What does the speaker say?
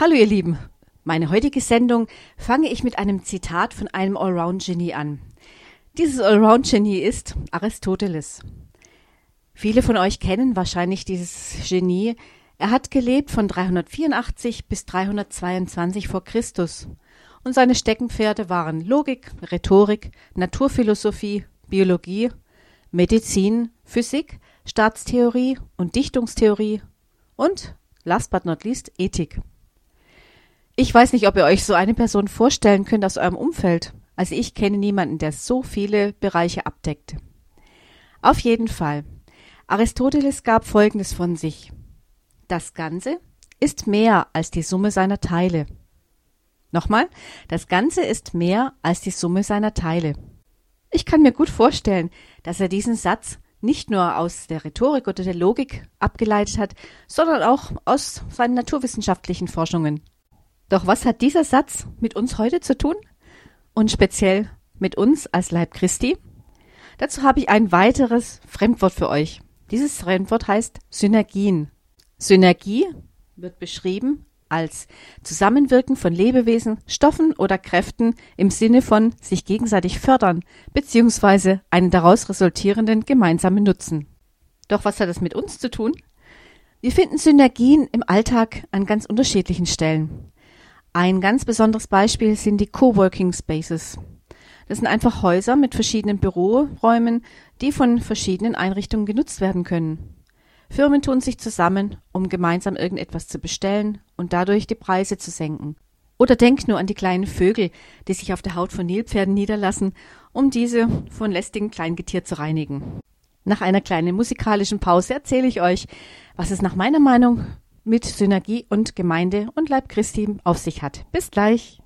Hallo ihr Lieben, meine heutige Sendung fange ich mit einem Zitat von einem Allround-Genie an. Dieses Allround-Genie ist Aristoteles. Viele von euch kennen wahrscheinlich dieses Genie. Er hat gelebt von 384 bis 322 vor Christus. Und seine Steckenpferde waren Logik, Rhetorik, Naturphilosophie, Biologie, Medizin, Physik, Staatstheorie und Dichtungstheorie und, last but not least, Ethik. Ich weiß nicht, ob ihr euch so eine Person vorstellen könnt aus eurem Umfeld. Also ich kenne niemanden, der so viele Bereiche abdeckt. Auf jeden Fall. Aristoteles gab Folgendes von sich. Das Ganze ist mehr als die Summe seiner Teile. Nochmal, das Ganze ist mehr als die Summe seiner Teile. Ich kann mir gut vorstellen, dass er diesen Satz nicht nur aus der Rhetorik oder der Logik abgeleitet hat, sondern auch aus seinen naturwissenschaftlichen Forschungen. Doch was hat dieser Satz mit uns heute zu tun? Und speziell mit uns als Leib Christi? Dazu habe ich ein weiteres Fremdwort für euch. Dieses Fremdwort heißt Synergien. Synergie wird beschrieben als Zusammenwirken von Lebewesen, Stoffen oder Kräften im Sinne von sich gegenseitig fördern bzw. einen daraus resultierenden gemeinsamen Nutzen. Doch was hat das mit uns zu tun? Wir finden Synergien im Alltag an ganz unterschiedlichen Stellen. Ein ganz besonderes Beispiel sind die Coworking Spaces. Das sind einfach Häuser mit verschiedenen Büroräumen, die von verschiedenen Einrichtungen genutzt werden können. Firmen tun sich zusammen, um gemeinsam irgendetwas zu bestellen und dadurch die Preise zu senken. Oder denk nur an die kleinen Vögel, die sich auf der Haut von Nilpferden niederlassen, um diese von lästigem Kleingetier zu reinigen. Nach einer kleinen musikalischen Pause erzähle ich euch, was es nach meiner Meinung mit Synergie und Gemeinde und Leib Christi auf sich hat. Bis gleich.